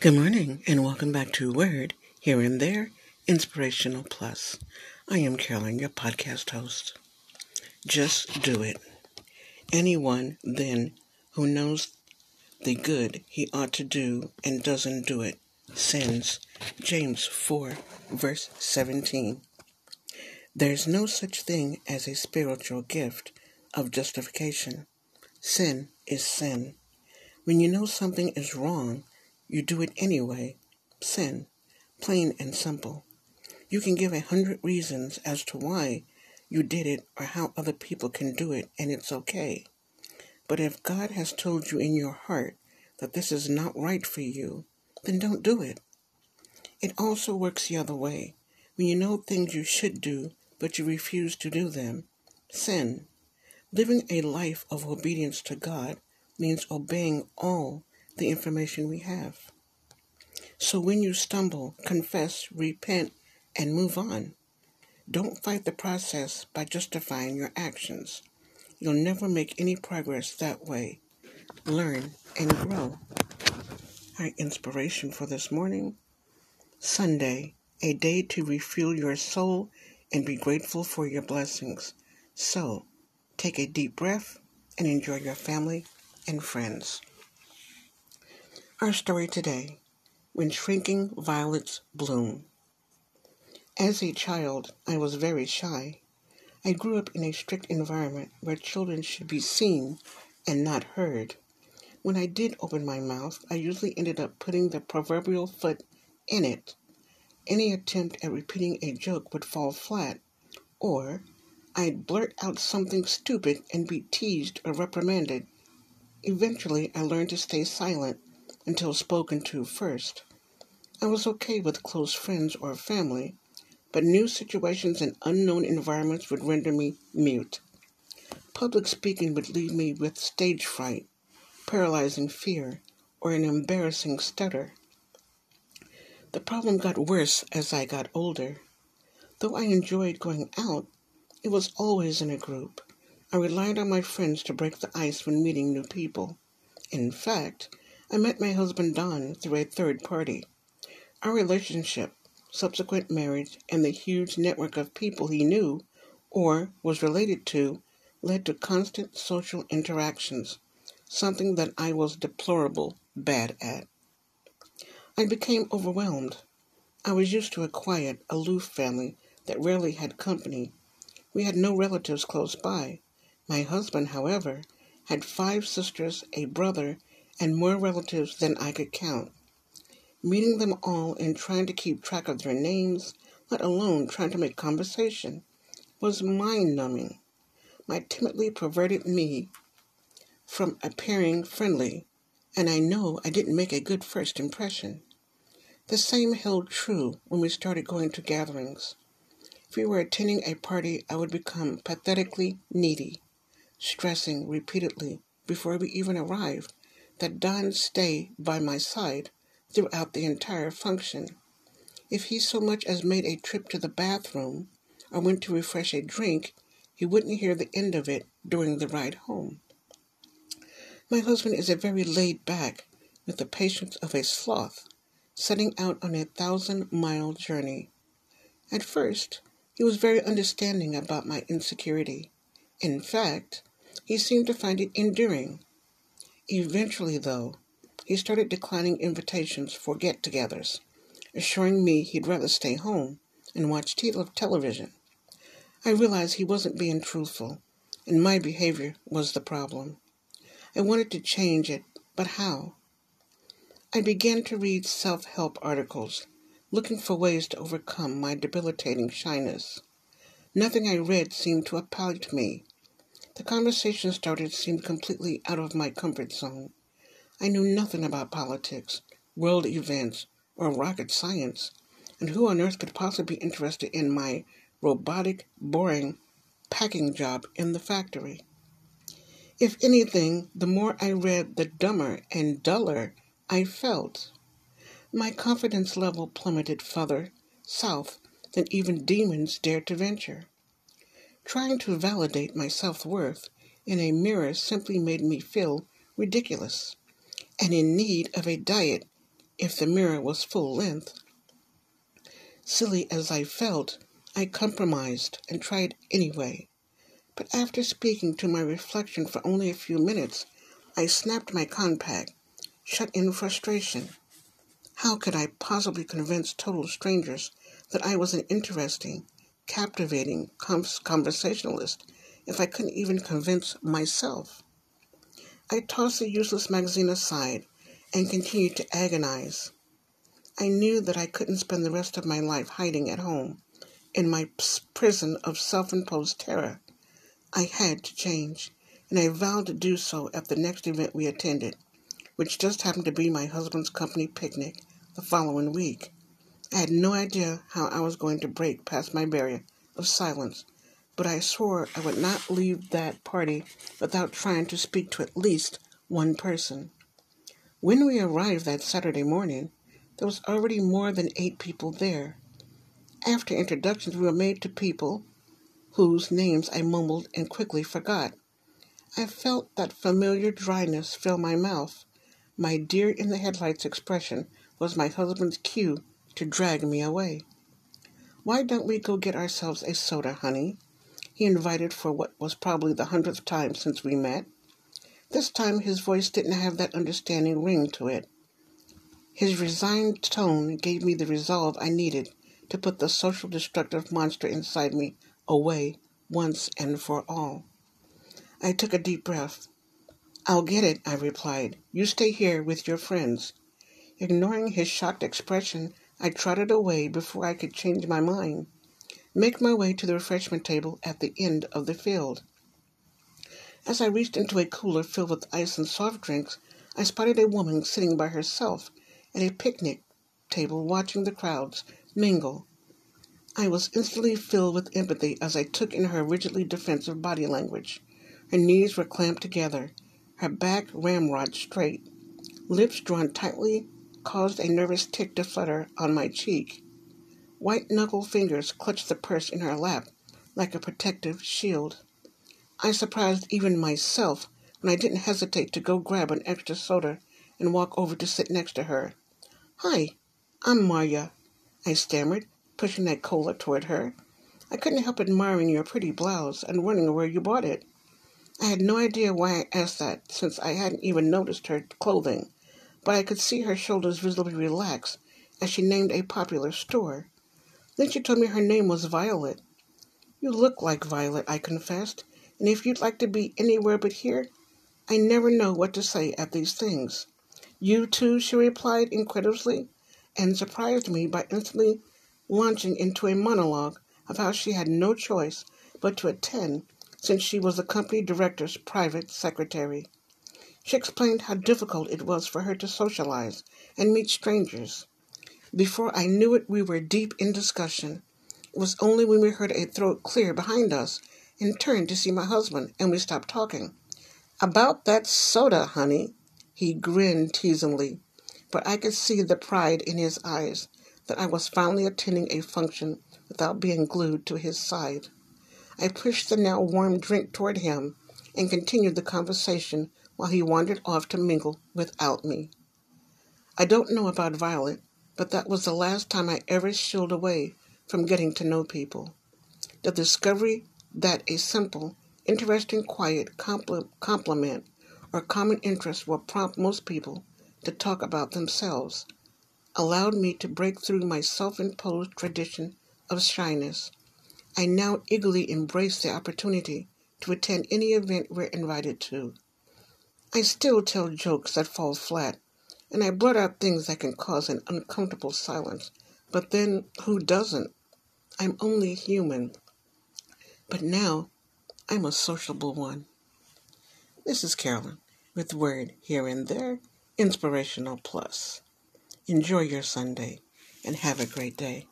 Good morning and welcome back to Word Here and There Inspirational Plus. I am Carolyn, your podcast host. Just do it. Anyone then who knows the good he ought to do and doesn't do it sins. James 4, verse 17. There's no such thing as a spiritual gift of justification. Sin is sin. When you know something is wrong, you do it anyway. Sin. Plain and simple. You can give a hundred reasons as to why you did it or how other people can do it, and it's okay. But if God has told you in your heart that this is not right for you, then don't do it. It also works the other way. When you know things you should do, but you refuse to do them, sin. Living a life of obedience to God means obeying all the information we have. So when you stumble, confess, repent, and move on. Don't fight the process by justifying your actions. You'll never make any progress that way. Learn and grow. Our inspiration for this morning Sunday, a day to refuel your soul and be grateful for your blessings. So, take a deep breath and enjoy your family and friends. Our story today When Shrinking Violets Bloom. As a child, I was very shy. I grew up in a strict environment where children should be seen and not heard. When I did open my mouth, I usually ended up putting the proverbial foot in it. Any attempt at repeating a joke would fall flat, or I'd blurt out something stupid and be teased or reprimanded. Eventually, I learned to stay silent until spoken to first. I was okay with close friends or family, but new situations and unknown environments would render me mute. Public speaking would leave me with stage fright, paralyzing fear, or an embarrassing stutter. The problem got worse as I got older. Though I enjoyed going out, it was always in a group. I relied on my friends to break the ice when meeting new people. In fact, I met my husband Don through a third party. Our relationship, subsequent marriage, and the huge network of people he knew or was related to led to constant social interactions, something that I was deplorable bad at. I became overwhelmed. I was used to a quiet, aloof family that rarely had company. We had no relatives close by. My husband, however, had five sisters, a brother, and more relatives than I could count. Meeting them all and trying to keep track of their names, let alone trying to make conversation, was mind numbing. My timidly perverted me from appearing friendly, and I know I didn't make a good first impression. The same held true when we started going to gatherings. If we were attending a party, I would become pathetically needy, stressing repeatedly before we even arrived that Don stay by my side throughout the entire function. If he so much as made a trip to the bathroom or went to refresh a drink, he wouldn't hear the end of it during the ride home. My husband is a very laid back, with the patience of a sloth, setting out on a thousand mile journey. At first, he was very understanding about my insecurity. In fact, he seemed to find it endearing Eventually, though, he started declining invitations for get togethers, assuring me he'd rather stay home and watch television. I realized he wasn't being truthful, and my behavior was the problem. I wanted to change it, but how? I began to read self help articles, looking for ways to overcome my debilitating shyness. Nothing I read seemed to appeal to me, the conversation started seemed completely out of my comfort zone. I knew nothing about politics, world events, or rocket science, and who on earth could possibly be interested in my robotic, boring packing job in the factory? If anything, the more I read, the dumber and duller I felt. My confidence level plummeted further south than even demons dared to venture. Trying to validate my self worth in a mirror simply made me feel ridiculous and in need of a diet if the mirror was full length. Silly as I felt, I compromised and tried anyway. But after speaking to my reflection for only a few minutes, I snapped my compact, shut in frustration. How could I possibly convince total strangers that I was an interesting, captivating conversationalist if I couldn't even convince myself? I tossed the useless magazine aside and continued to agonize. I knew that I couldn't spend the rest of my life hiding at home in my prison of self imposed terror. I had to change, and I vowed to do so at the next event we attended, which just happened to be my husband's company picnic the following week. I had no idea how I was going to break past my barrier of silence, but I swore I would not leave that party without trying to speak to at least one person. When we arrived that Saturday morning, there was already more than eight people there. After introductions, we were made to people whose names I mumbled and quickly forgot. I felt that familiar dryness fill my mouth. My deer in the headlights expression was my husband's cue to drag me away. Why don't we go get ourselves a soda, honey? He invited for what was probably the hundredth time since we met. This time his voice didn't have that understanding ring to it. His resigned tone gave me the resolve I needed to put the social destructive monster inside me away once and for all. I took a deep breath. I'll get it, I replied. You stay here with your friends. Ignoring his shocked expression, I trotted away before I could change my mind, make my way to the refreshment table at the end of the field. As I reached into a cooler filled with ice and soft drinks, I spotted a woman sitting by herself at a picnic table watching the crowds mingle. I was instantly filled with empathy as I took in her rigidly defensive body language. Her knees were clamped together, her back ramrod straight. Lips drawn tightly caused a nervous tic to flutter on my cheek. White knuckle fingers clutched the purse in her lap like a protective shield. I surprised even myself when I didn't hesitate to go grab an extra soda and walk over to sit next to her. Hi, I'm Marya, I stammered, pushing that cola toward her. I couldn't help admiring your pretty blouse and wondering where you bought it. I had no idea why I asked that, since I hadn't even noticed her clothing, but I could see her shoulders visibly relax as she named a popular store. Then she told me her name was Violet. You look like Violet, I confessed, and if you'd like to be anywhere but here, I never know what to say at these things. You too, she replied incredulously, and surprised me by instantly launching into a monologue of how she had no choice but to attend since she was the company director's private secretary. She explained how difficult it was for her to socialize and meet strangers. Before I knew it, we were deep in discussion. It was only when we heard a throat clear behind us and turned to see my husband and we stopped talking. About that soda, honey, he grinned teasingly, but I could see the pride in his eyes that I was finally attending a function without being glued to his side. I pushed the now warm drink toward him and continued the conversation while he wandered off to mingle without me. I don't know about Violet, but that was the last time I ever shilled away from getting to know people. The discovery that a simple, interesting, quiet compliment or common interest will prompt most people to talk about themselves, allowed me to break through my self imposed tradition of shyness. I now eagerly embrace the opportunity to attend any event we're invited to. I still tell jokes that fall flat, and I blurt out things that can cause an uncomfortable silence. But then, who doesn't? I'm only human. But now, I'm a sociable one. This is Carolyn with Word Here and There, Inspirational Plus. Enjoy your Sunday and have a great day.